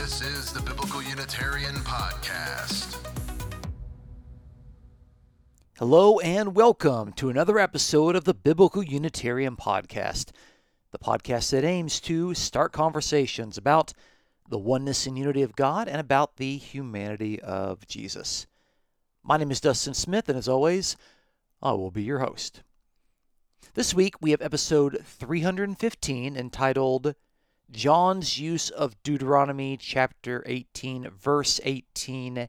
This is the Biblical Unitarian Podcast. Hello and welcome to another episode of the Biblical Unitarian Podcast, the podcast that aims to start conversations about the oneness and unity of God and about the humanity of Jesus. My name is Dustin Smith, and as always, I will be your host. This week we have episode 315 entitled John's use of Deuteronomy chapter 18, verse 18a.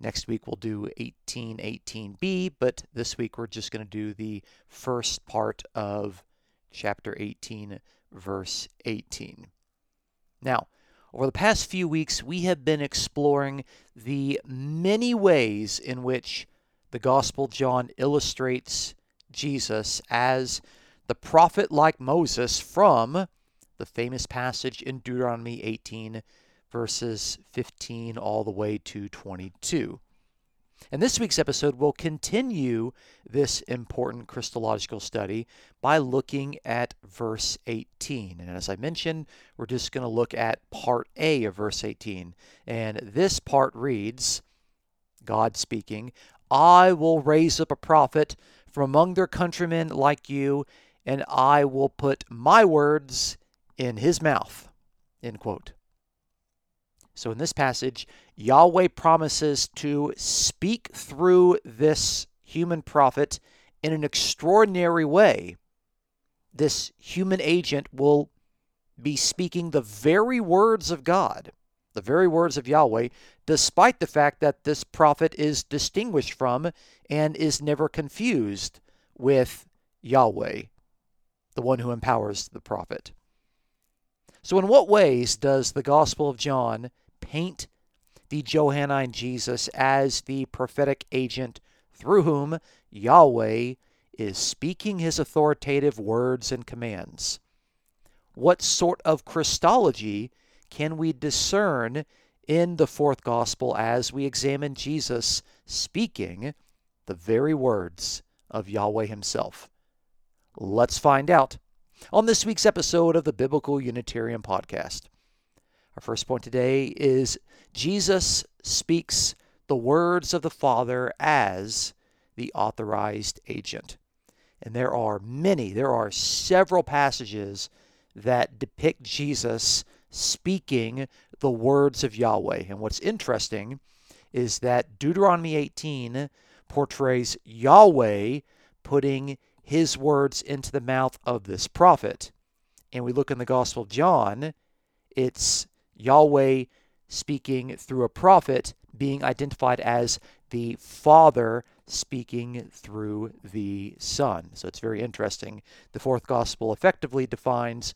Next week we'll do 1818b, but this week we're just going to do the first part of chapter 18, verse 18. Now, over the past few weeks, we have been exploring the many ways in which the Gospel John illustrates Jesus as the prophet like Moses from the famous passage in Deuteronomy 18, verses 15 all the way to 22. And this week's episode will continue this important Christological study by looking at verse 18. And as I mentioned, we're just going to look at part A of verse 18. And this part reads God speaking, I will raise up a prophet from among their countrymen like you, and I will put my words in his mouth. End quote. So in this passage, Yahweh promises to speak through this human prophet in an extraordinary way. This human agent will be speaking the very words of God, the very words of Yahweh, despite the fact that this prophet is distinguished from and is never confused with Yahweh the one who empowers the prophet. So, in what ways does the Gospel of John paint the Johannine Jesus as the prophetic agent through whom Yahweh is speaking his authoritative words and commands? What sort of Christology can we discern in the fourth Gospel as we examine Jesus speaking the very words of Yahweh himself? Let's find out on this week's episode of the Biblical Unitarian Podcast. Our first point today is Jesus speaks the words of the Father as the authorized agent. And there are many, there are several passages that depict Jesus speaking the words of Yahweh. And what's interesting is that Deuteronomy 18 portrays Yahweh putting his words into the mouth of this prophet. And we look in the Gospel of John, it's Yahweh speaking through a prophet being identified as the Father speaking through the Son. So it's very interesting. The fourth Gospel effectively defines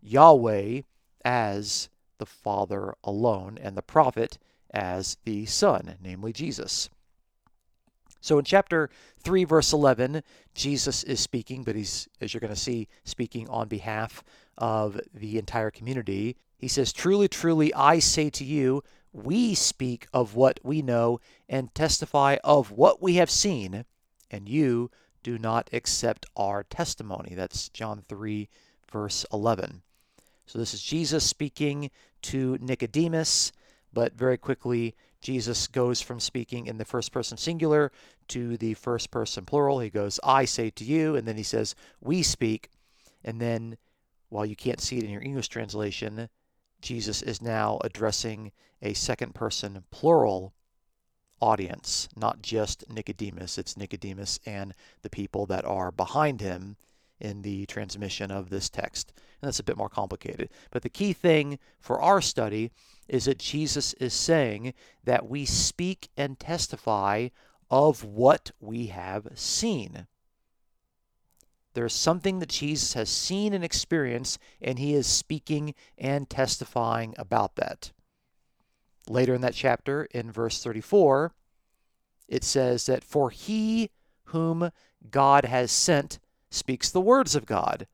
Yahweh as the Father alone and the prophet as the Son, namely Jesus. So in chapter 3, verse 11, Jesus is speaking, but he's, as you're going to see, speaking on behalf of the entire community. He says, Truly, truly, I say to you, we speak of what we know and testify of what we have seen, and you do not accept our testimony. That's John 3, verse 11. So this is Jesus speaking to Nicodemus, but very quickly Jesus goes from speaking in the first person singular to the first person plural. He goes, I say to you, and then he says, we speak. And then, while you can't see it in your English translation, Jesus is now addressing a second person plural audience, not just Nicodemus. It's Nicodemus and the people that are behind him in the transmission of this text. And that's a bit more complicated. But the key thing for our study is that Jesus is saying that we speak and testify of what we have seen. There's something that Jesus has seen and experienced, and he is speaking and testifying about that. Later in that chapter, in verse 34, it says that for he whom God has sent speaks the words of God,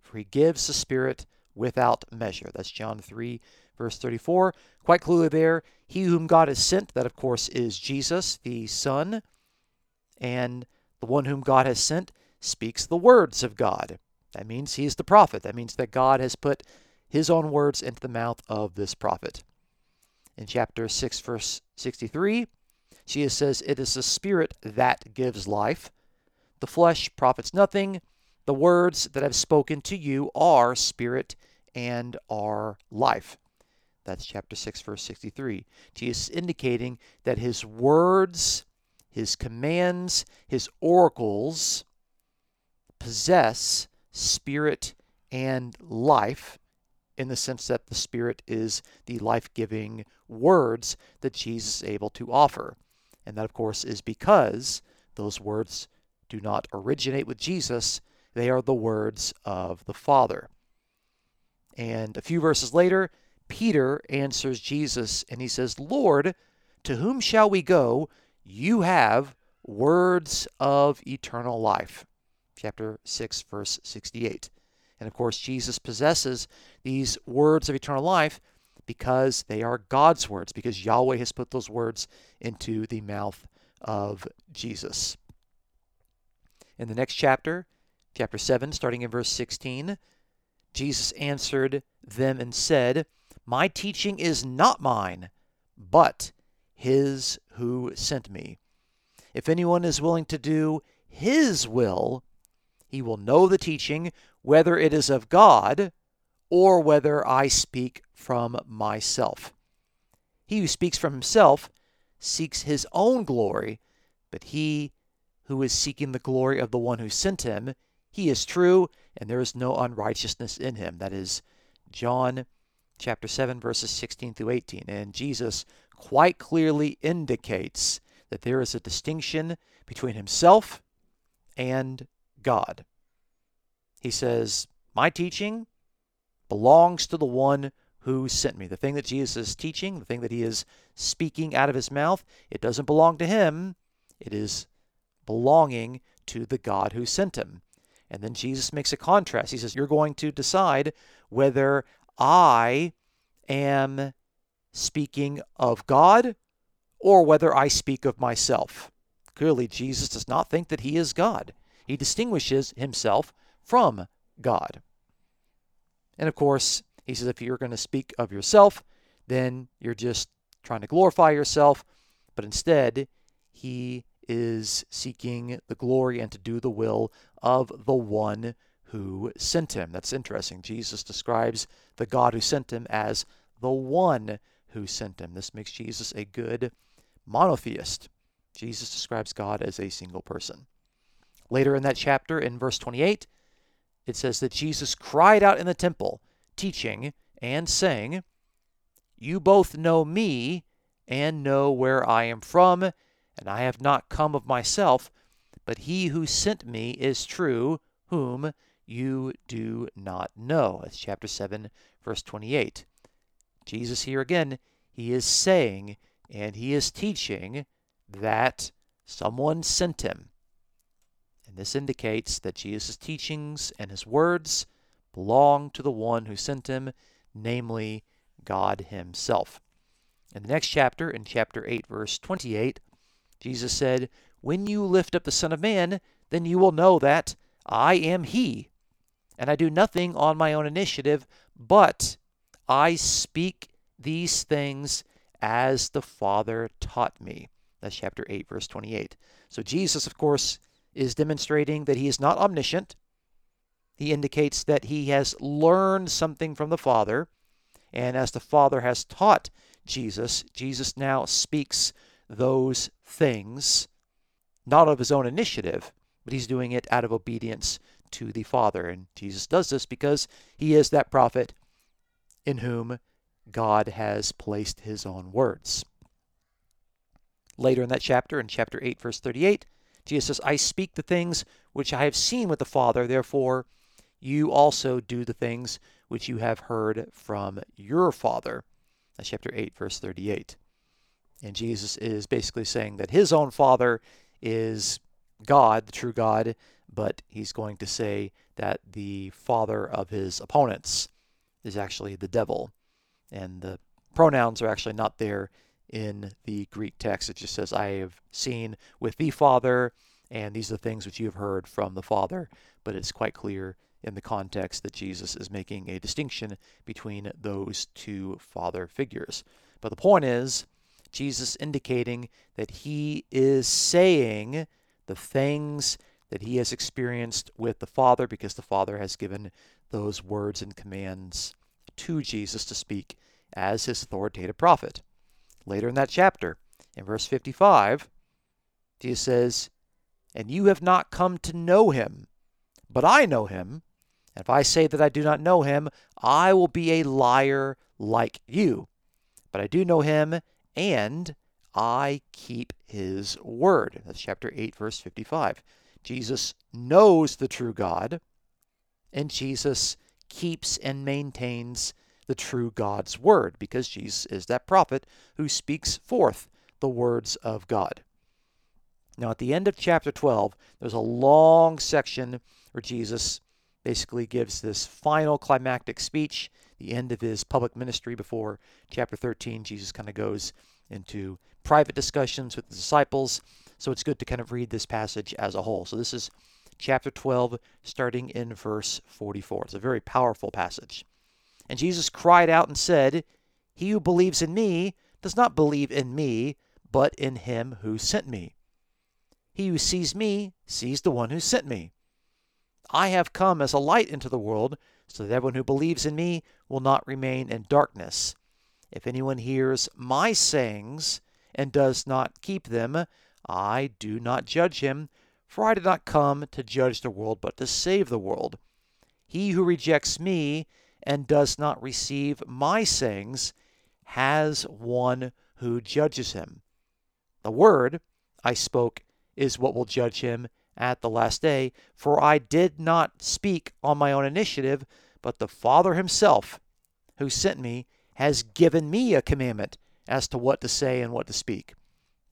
for he gives the Spirit without measure. That's John 3, verse 34. Quite clearly there, he whom God has sent, that of course is Jesus, the Son, and the one whom God has sent speaks the words of God. That means he is the prophet. That means that God has put his own words into the mouth of this prophet. In chapter 6, verse 63, Jesus says, It is the Spirit that gives life. The flesh profits nothing. The words that I've spoken to you are spirit and are life. That's chapter 6, verse 63. Jesus indicating that his words, his commands, his oracles possess spirit and life in the sense that the spirit is the life giving words that Jesus is able to offer. And that, of course, is because those words do not originate with Jesus, they are the words of the Father. And a few verses later, Peter answers Jesus and he says, Lord, to whom shall we go? You have words of eternal life. Chapter 6, verse 68. And of course, Jesus possesses these words of eternal life because they are God's words, because Yahweh has put those words into the mouth of Jesus. In the next chapter, chapter 7, starting in verse 16, Jesus answered them and said, My teaching is not mine, but his who sent me. If anyone is willing to do his will, he will know the teaching, whether it is of God or whether I speak from myself. He who speaks from himself seeks his own glory, but he who is seeking the glory of the one who sent him, he is true, and there is no unrighteousness in him. That is John chapter 7 verses 16 through 18. And Jesus quite clearly indicates that there is a distinction between himself and God. He says, "My teaching belongs to the one who sent me. The thing that Jesus is teaching, the thing that he is speaking out of his mouth, it doesn't belong to him. It is belonging to the God who sent him. And then Jesus makes a contrast. He says, You're going to decide whether I am speaking of God or whether I speak of myself. Clearly, Jesus does not think that he is God. He distinguishes himself from God. And of course, he says if you're going to speak of yourself, then you're just trying to glorify yourself. But instead, he is seeking the glory and to do the will of the one who sent him. That's interesting. Jesus describes the God who sent him as the one who sent him. This makes Jesus a good monotheist. Jesus describes God as a single person. Later in that chapter, in verse 28, it says that Jesus cried out in the temple, teaching and saying, You both know me and know where I am from, and I have not come of myself, but he who sent me is true, whom you do not know. That's chapter 7, verse 28. Jesus here again, he is saying and he is teaching that someone sent him. And this indicates that Jesus' teachings and his words belong to the one who sent him, namely God himself. In the next chapter, in chapter 8, verse 28, Jesus said, When you lift up the Son of Man, then you will know that I am He. And I do nothing on my own initiative, but I speak these things as the Father taught me. That's chapter 8, verse 28. So Jesus, of course, is demonstrating that he is not omniscient. He indicates that he has learned something from the Father. And as the Father has taught Jesus, Jesus now speaks those things, not of his own initiative, but he's doing it out of obedience to the Father. And Jesus does this because he is that prophet in whom God has placed his own words. Later in that chapter, in chapter 8, verse 38, Jesus says, I speak the things which I have seen with the Father, therefore you also do the things which you have heard from your Father. That's chapter 8, verse 38. And Jesus is basically saying that his own Father is God, the true God, but he's going to say that the father of his opponents is actually the devil. And the pronouns are actually not there in the Greek text. It just says, I have seen with the Father, and these are the things which you have heard from the Father. But it's quite clear in the context that Jesus is making a distinction between those two father figures. But the point is, Jesus indicating that he is saying the things that he has experienced with the Father because the Father has given those words and commands to Jesus to speak as his authoritative prophet. Later in that chapter, in verse 55, Jesus says, And you have not come to know him, but I know him. And if I say that I do not know him, I will be a liar like you. But I do know him, and I keep his word. That's chapter 8, verse 55. Jesus knows the true God, and Jesus keeps and maintains the true God's word because Jesus is that prophet who speaks forth the words of God. Now, at the end of chapter 12, there's a long section where Jesus basically gives this final climactic speech, the end of his public ministry before chapter 13. Jesus kind of goes into private discussions with the disciples. So it's good to kind of read this passage as a whole. So this is chapter 12, starting in verse 44. It's a very powerful passage. And Jesus cried out and said, He who believes in me does not believe in me, but in him who sent me. He who sees me sees the one who sent me. I have come as a light into the world, so that everyone who believes in me will not remain in darkness. If anyone hears my sayings and does not keep them, I do not judge him, for I did not come to judge the world, but to save the world. He who rejects me and does not receive my sayings has one who judges him. The word I spoke is what will judge him at the last day, for I did not speak on my own initiative, but the Father himself, who sent me, has given me a commandment as to what to say and what to speak.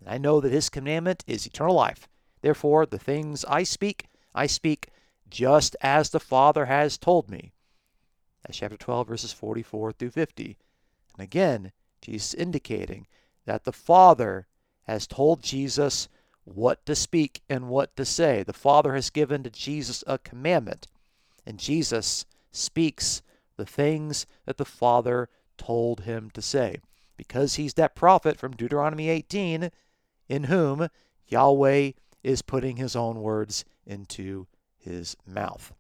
And I know that his commandment is eternal life. Therefore, the things I speak, I speak just as the Father has told me. That's chapter 12, verses 44 through 50. And again, Jesus indicating that the Father has told Jesus what to speak and what to say. The Father has given to Jesus a commandment, and Jesus speaks the things that the Father told him to say. Because he's that prophet from Deuteronomy 18, in whom Yahweh is putting his own words into his mouth.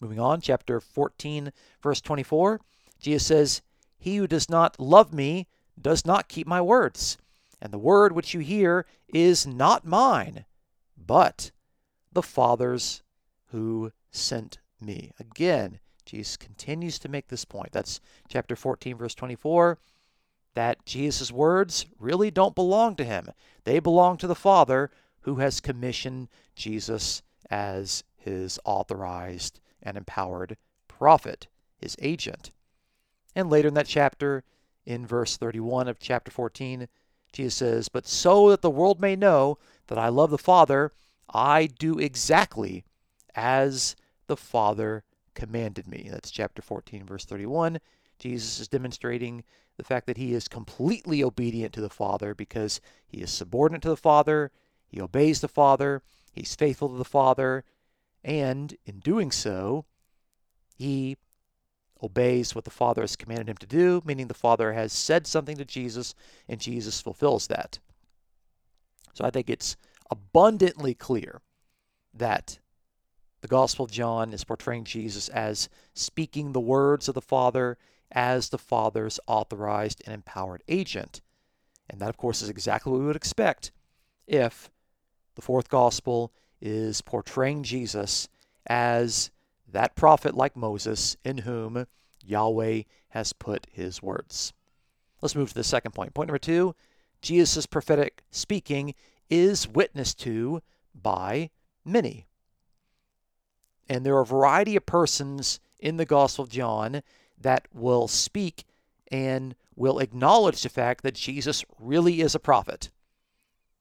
Moving on, chapter 14, verse 24, Jesus says, He who does not love me does not keep my words, and the word which you hear is not mine, but the Father's who sent me. Again, Jesus continues to make this point. That's chapter 14, verse 24, that Jesus' words really don't belong to him. They belong to the Father who has commissioned Jesus as his authorized and empowered prophet, his agent. And later in that chapter, in verse 31 of chapter 14, Jesus says, But so that the world may know that I love the Father, I do exactly as the Father commanded me. That's chapter 14, verse 31. Jesus is demonstrating the fact that he is completely obedient to the Father because he is subordinate to the Father, he obeys the Father, he's faithful to the Father, and in doing so, he obeys what the Father has commanded him to do, meaning the Father has said something to Jesus, and Jesus fulfills that. So I think it's abundantly clear that the Gospel of John is portraying Jesus as speaking the words of the Father as the Father's authorized and empowered agent. And that, of course, is exactly what we would expect if the fourth Gospel is portraying Jesus as that prophet like Moses in whom Yahweh has put his words. Let's move to the second point. Point number two Jesus' prophetic speaking is witnessed to by many. And there are a variety of persons in the Gospel of John that will speak and will acknowledge the fact that Jesus really is a prophet.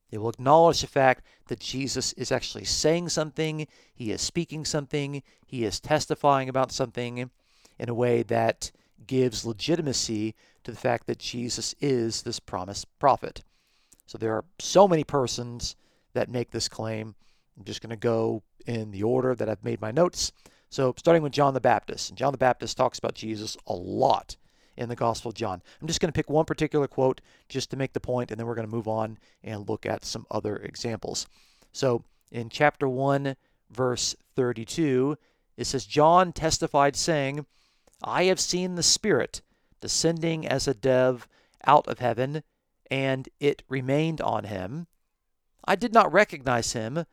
They will acknowledge the fact that Jesus is actually saying something, he is speaking something, he is testifying about something in a way that gives legitimacy to the fact that Jesus is this promised prophet. So there are so many persons that make this claim, I'm just going to go in the order that I've made my notes. So, starting with John the Baptist. And John the Baptist talks about Jesus a lot in the Gospel of John. I'm just going to pick one particular quote just to make the point, and then we're going to move on and look at some other examples. So, in chapter 1, verse 32, it says, John testified, saying, I have seen the Spirit descending as a dove out of heaven, and it remained on him. I did not recognize him,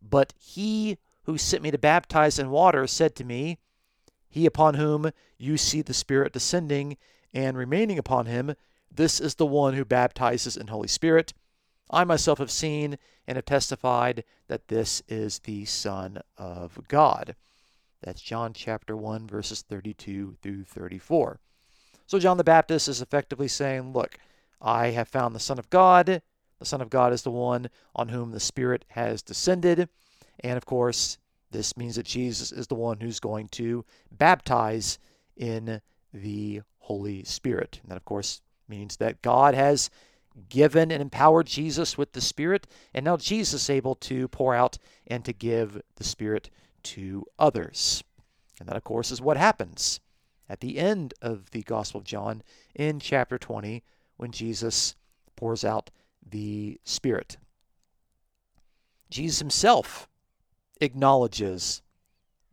but he who sent me to baptize in water said to me, He upon whom you see the Spirit descending and remaining upon him, this is the one who baptizes in Holy Spirit. I myself have seen and have testified that this is the Son of God. That's John chapter 1, verses 32 through 34. So John the Baptist is effectively saying, Look, I have found the Son of God. The Son of God is the one on whom the Spirit has descended. And of course, this means that Jesus is the one who's going to baptize in the Holy Spirit. And that, of course, means that God has given and empowered Jesus with the Spirit, and now Jesus is able to pour out and to give the Spirit to others. And that, of course, is what happens at the end of the Gospel of John in chapter 20 when Jesus pours out the Spirit. Jesus himself acknowledges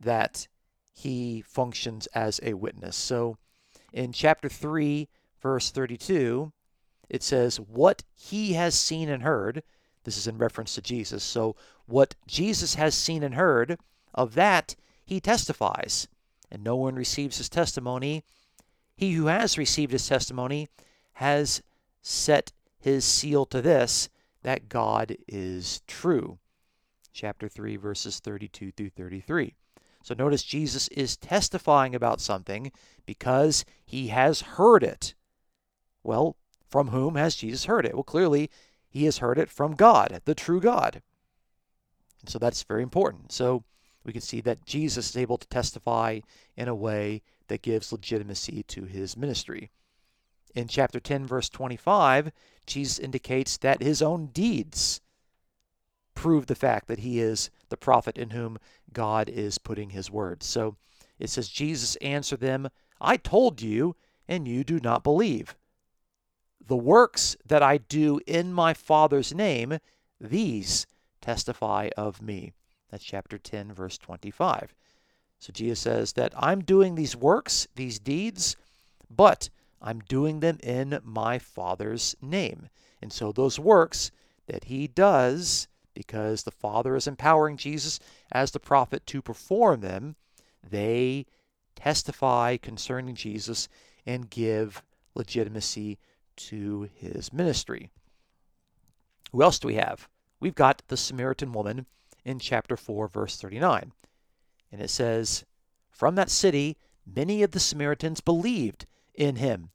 that he functions as a witness. So in chapter 3, verse 32, it says, What he has seen and heard, this is in reference to Jesus. So, what Jesus has seen and heard, of that he testifies, and no one receives his testimony. He who has received his testimony has set his seal to this, that God is true. Chapter 3, verses 32 through 33. So notice Jesus is testifying about something because he has heard it. Well, from whom has Jesus heard it? Well, clearly, he has heard it from God, the true God. So that's very important. So we can see that Jesus is able to testify in a way that gives legitimacy to his ministry. In chapter 10, verse 25, Jesus indicates that his own deeds prove the fact that he is the prophet in whom God is putting his words. So it says, Jesus answered them, I told you, and you do not believe. The works that I do in my Father's name, these testify of me. That's chapter 10, verse 25. So Jesus says that I'm doing these works, these deeds, but I'm doing them in my Father's name. And so those works that he does, because the Father is empowering Jesus as the prophet to perform them, they testify concerning Jesus and give legitimacy to his ministry. Who else do we have? We've got the Samaritan woman in chapter 4, verse 39. And it says, From that city, many of the Samaritans believed in him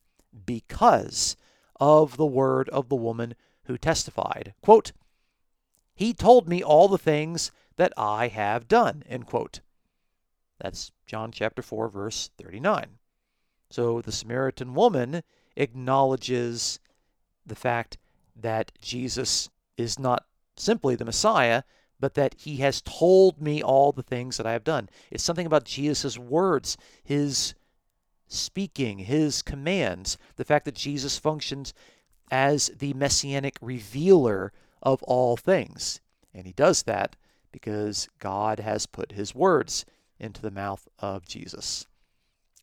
because of the word of the woman who testified. Quote, He told me all the things that I have done. End quote. That's John chapter 4, verse 39. So the Samaritan woman acknowledges the fact that Jesus is not simply the Messiah, but that he has told me all the things that I have done. It's something about Jesus' words, his speaking, his commands, the fact that Jesus functions as the messianic revealer of all things. And he does that because God has put his words into the mouth of Jesus.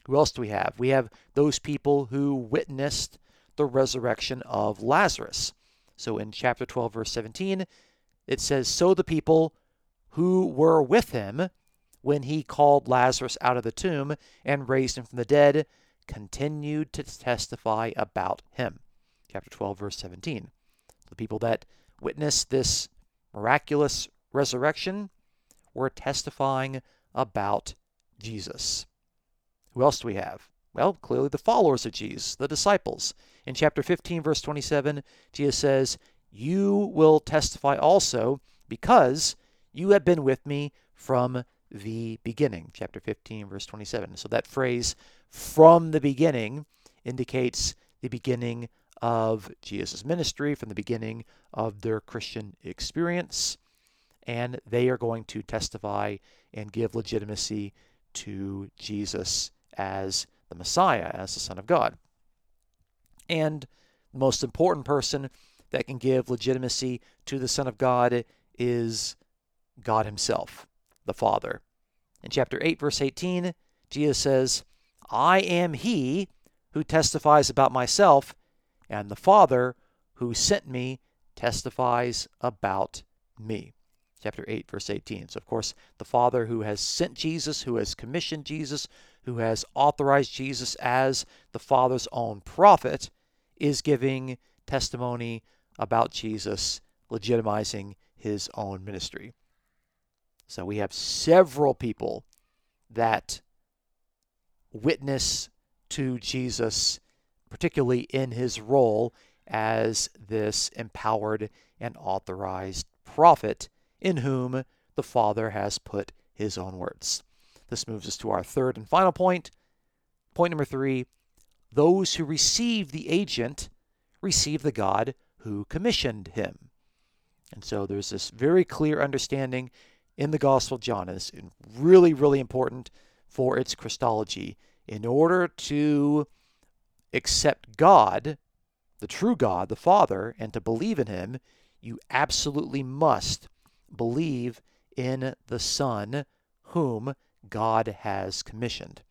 Who else do we have? We have those people who witnessed the resurrection of Lazarus. So in chapter 12, verse 17, it says, So the people who were with him when he called Lazarus out of the tomb and raised him from the dead continued to testify about him. Chapter 12, verse 17. The people that witnessed this miraculous resurrection were testifying about Jesus. Who else do we have? Well, clearly the followers of Jesus, the disciples. In chapter 15, verse 27, Jesus says, You will testify also because you have been with me from the beginning. Chapter 15, verse 27. So that phrase, from the beginning, indicates the beginning of Jesus' ministry, from the beginning of their Christian experience. and they are going to testify and give legitimacy to Jesus as the Messiah, as the Son of God. And the most important person that can give legitimacy to the Son of God is God Himself, the Father. In chapter 8, verse 18, Jesus says, I am He who testifies about myself, and the Father who sent me testifies about me. Chapter 8, verse 18. So, of course, the Father who has sent Jesus, who has commissioned Jesus, who has authorized Jesus as the Father's own prophet, is giving testimony about Jesus, legitimizing his own ministry. So we have several people that witness to Jesus, particularly in his role as this empowered and authorized prophet in whom the Father has put his own words. This moves us to our third and final point. Point number three those who receive the agent receive the God who commissioned him. And so there's this very clear understanding in the Gospel of John. And it's really, really important for its Christology. In order to accept God, the true God, the Father, and to believe in him, you absolutely must believe in the Son whom God has commissioned.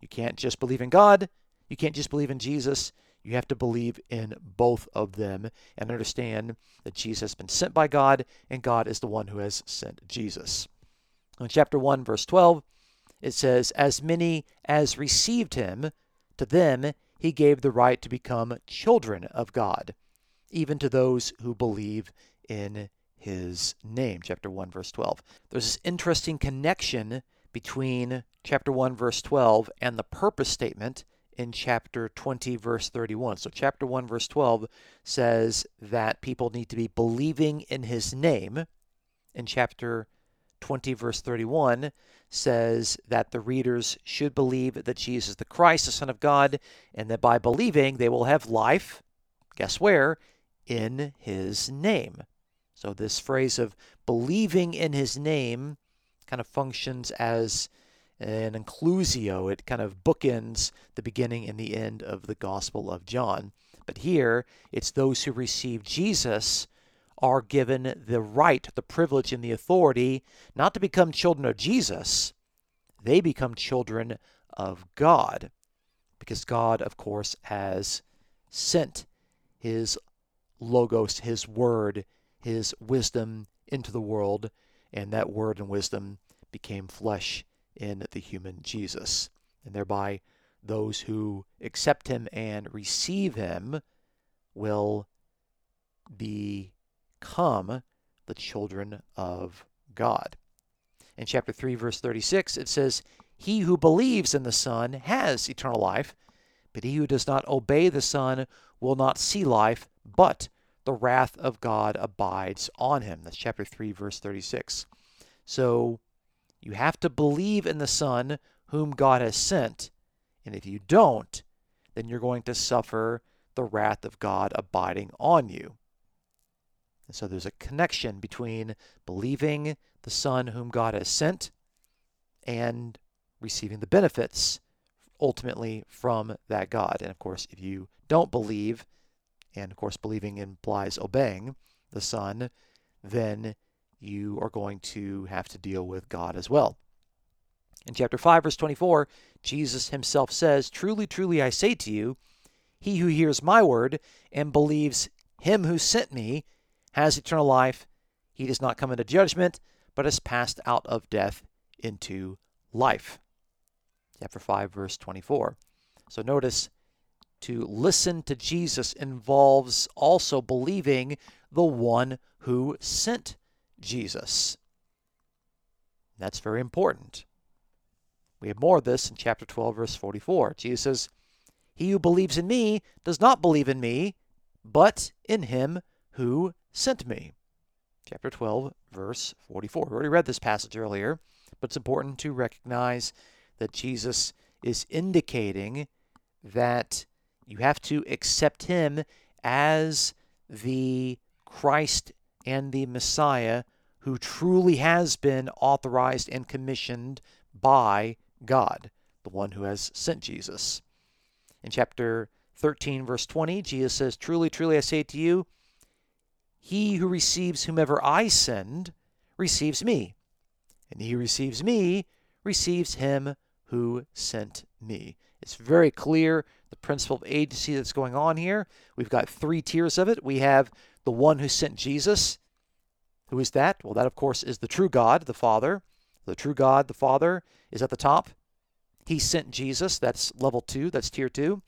You can't just believe in God, you can't just believe in Jesus, you have to believe in both of them and understand that Jesus has been sent by God and God is the one who has sent Jesus. In chapter 1, verse 12, it says, As many as received him, to them he gave the right to become children of God, even to those who believe in his name. Chapter 1, verse 12. There's this interesting connection between chapter 1, verse 12 and the purpose statement in chapter 20, verse 31. So, chapter 1, verse 12 says that people need to be believing in his name. In chapter 20, verse 31 says that the readers should believe that Jesus is the Christ, the Son of God, and that by believing they will have life. Guess where? In his name. So, this phrase of believing in his name kind of functions as an inclusio. It kind of bookends the beginning and the end of the Gospel of John. But here, it's those who receive Jesus are given the right, the privilege, and the authority not to become children of Jesus, they become children of God. Because God, of course, has sent His Logos, His Word, His wisdom into the world, and that Word and wisdom became flesh in the human Jesus. And thereby, those who accept him and receive him will become the children of God. In chapter 3, verse 36, it says, He who believes in the Son has eternal life, but he who does not obey the Son will not see life, but the wrath of God abides on him. That's chapter 3, verse 36. So you have to believe in the Son whom God has sent. And if you don't, then you're going to suffer the wrath of God abiding on you. And so there's a connection between believing the Son whom God has sent and receiving the benefits ultimately from that God. And of course, if you don't believe, and of course, believing implies obeying the Son, then you are going to have to deal with God as well. In chapter 5, verse 24, Jesus himself says, Truly, truly, I say to you, he who hears my word and believes him who sent me has eternal life. He does not come into judgment, but has passed out of death into life. Chapter 5, verse 24. So notice to listen to Jesus involves also believing the one who sent Jesus. That's very important. We have more of this in chapter 12, verse 44. Jesus says, He who believes in me does not believe in me, but in him who sent me. Chapter 12, verse 44. We already read this passage earlier, but it's important to recognize that Jesus is indicating that you have to accept him as the Christ and the Messiah who truly has been authorized and commissioned by God, the one who has sent Jesus. In chapter 13, verse 20, Jesus says, Truly, truly, I say to you, he who receives whomever I send receives me, and he who receives me receives him who sent me. It's very clear the principle of agency that's going on here. We've got three tiers of it. We have the one who sent Jesus. Who is that? Well, that, of course, is the true God, the Father. The true God, the Father, is at the top. He sent Jesus. That's level two, that's tier two.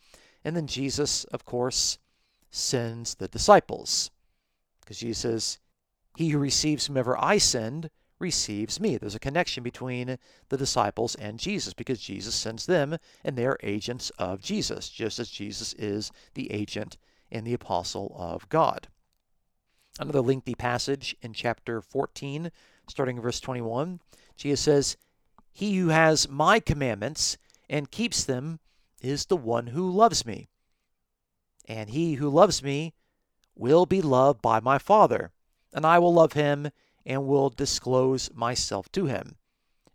And then Jesus, of course, sends the disciples. Because Jesus He who receives whomever I send receives me. There's a connection between the disciples and Jesus because Jesus sends them and they are agents of Jesus, just as Jesus is the agent and the apostle of God. Another lengthy passage in chapter 14, starting in verse 21, Jesus says, He who has my commandments and keeps them is the one who loves me. And he who loves me will be loved by my Father, and I will love him and will disclose myself to him.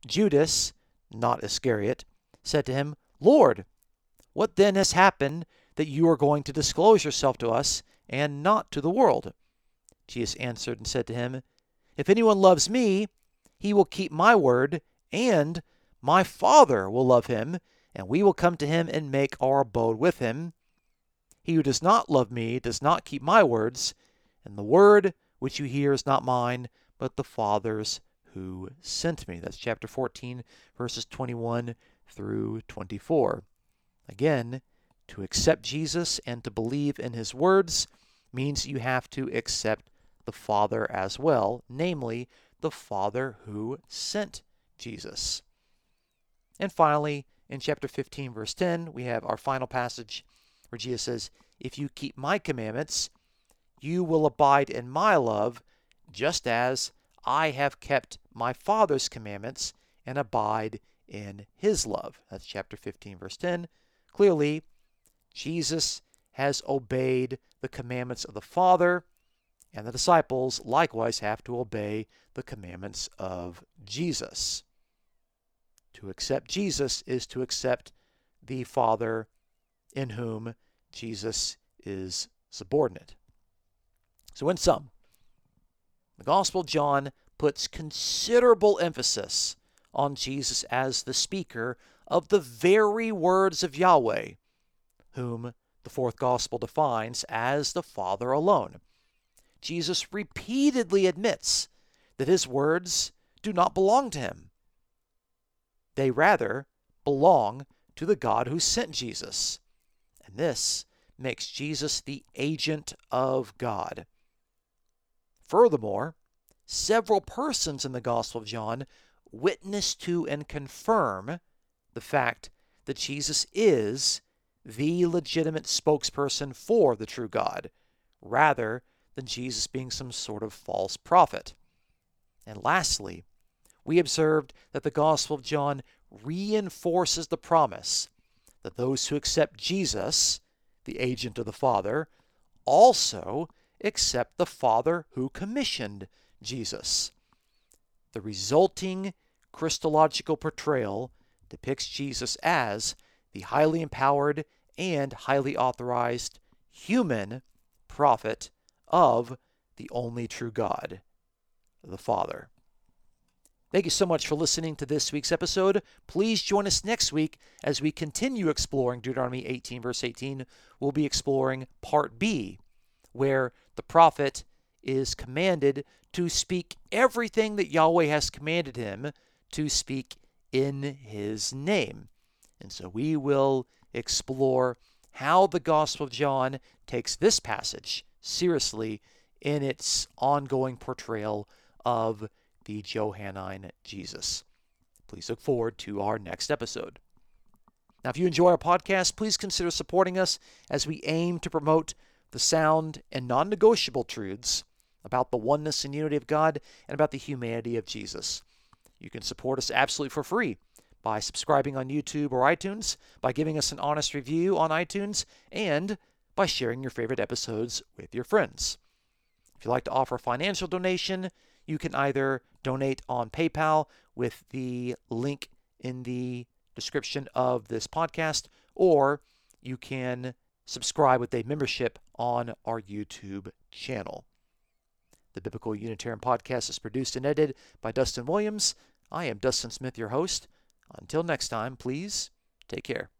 Judas, not Iscariot, said to him, Lord, what then has happened that you are going to disclose yourself to us and not to the world? Jesus answered and said to him, If anyone loves me, he will keep my word, and my Father will love him, and we will come to him and make our abode with him. He who does not love me does not keep my words, and the word which you hear is not mine, but the Father's who sent me. That's chapter 14, verses 21 through 24. Again, to accept Jesus and to believe in his words means you have to accept the Father as well, namely, the Father who sent Jesus. And finally, in chapter 15, verse 10, we have our final passage where Jesus says, If you keep my commandments, you will abide in my love, just as I have kept my Father's commandments and abide in his love. That's chapter 15, verse 10. Clearly, Jesus has obeyed the commandments of the Father, and the disciples likewise have to obey the commandments of Jesus. To accept Jesus is to accept the Father in whom Jesus is subordinate. So, in sum, the Gospel of John puts considerable emphasis on Jesus as the speaker of the very words of Yahweh, whom the fourth Gospel defines as the Father alone. Jesus repeatedly admits that his words do not belong to him. They rather belong to the God who sent Jesus. And this makes Jesus the agent of God. Furthermore, several persons in the Gospel of John witness to and confirm the fact that Jesus is the legitimate spokesperson for the true God, rather than Jesus being some sort of false prophet. And lastly, we observed that the Gospel of John reinforces the promise that those who accept Jesus, the agent of the Father, also accept the Father who commissioned Jesus. The resulting Christological portrayal depicts Jesus as the highly empowered and highly authorized human prophet of the only true God, the Father. Thank you so much for listening to this week's episode. Please join us next week as we continue exploring Deuteronomy 18, verse 18. We'll be exploring part B, where the prophet is commanded to speak everything that Yahweh has commanded him to speak in his name. And so we will explore how the Gospel of John takes this passage seriously in its ongoing portrayal of the Johannine Jesus. Please look forward to our next episode. Now, if you enjoy our podcast, please consider supporting us as we aim to promote the sound and non negotiable truths about the oneness and unity of God and about the humanity of Jesus. You can support us absolutely for free by subscribing on YouTube or iTunes, by giving us an honest review on iTunes, and by sharing your favorite episodes with your friends. If you'd like to offer a financial donation, You can either donate on PayPal with the link in the description of this podcast, or you can subscribe with a membership on our YouTube channel. The Biblical Unitarian Podcast is produced and edited by Dustin Williams. I am Dustin Smith, your host. Until next time, please take care.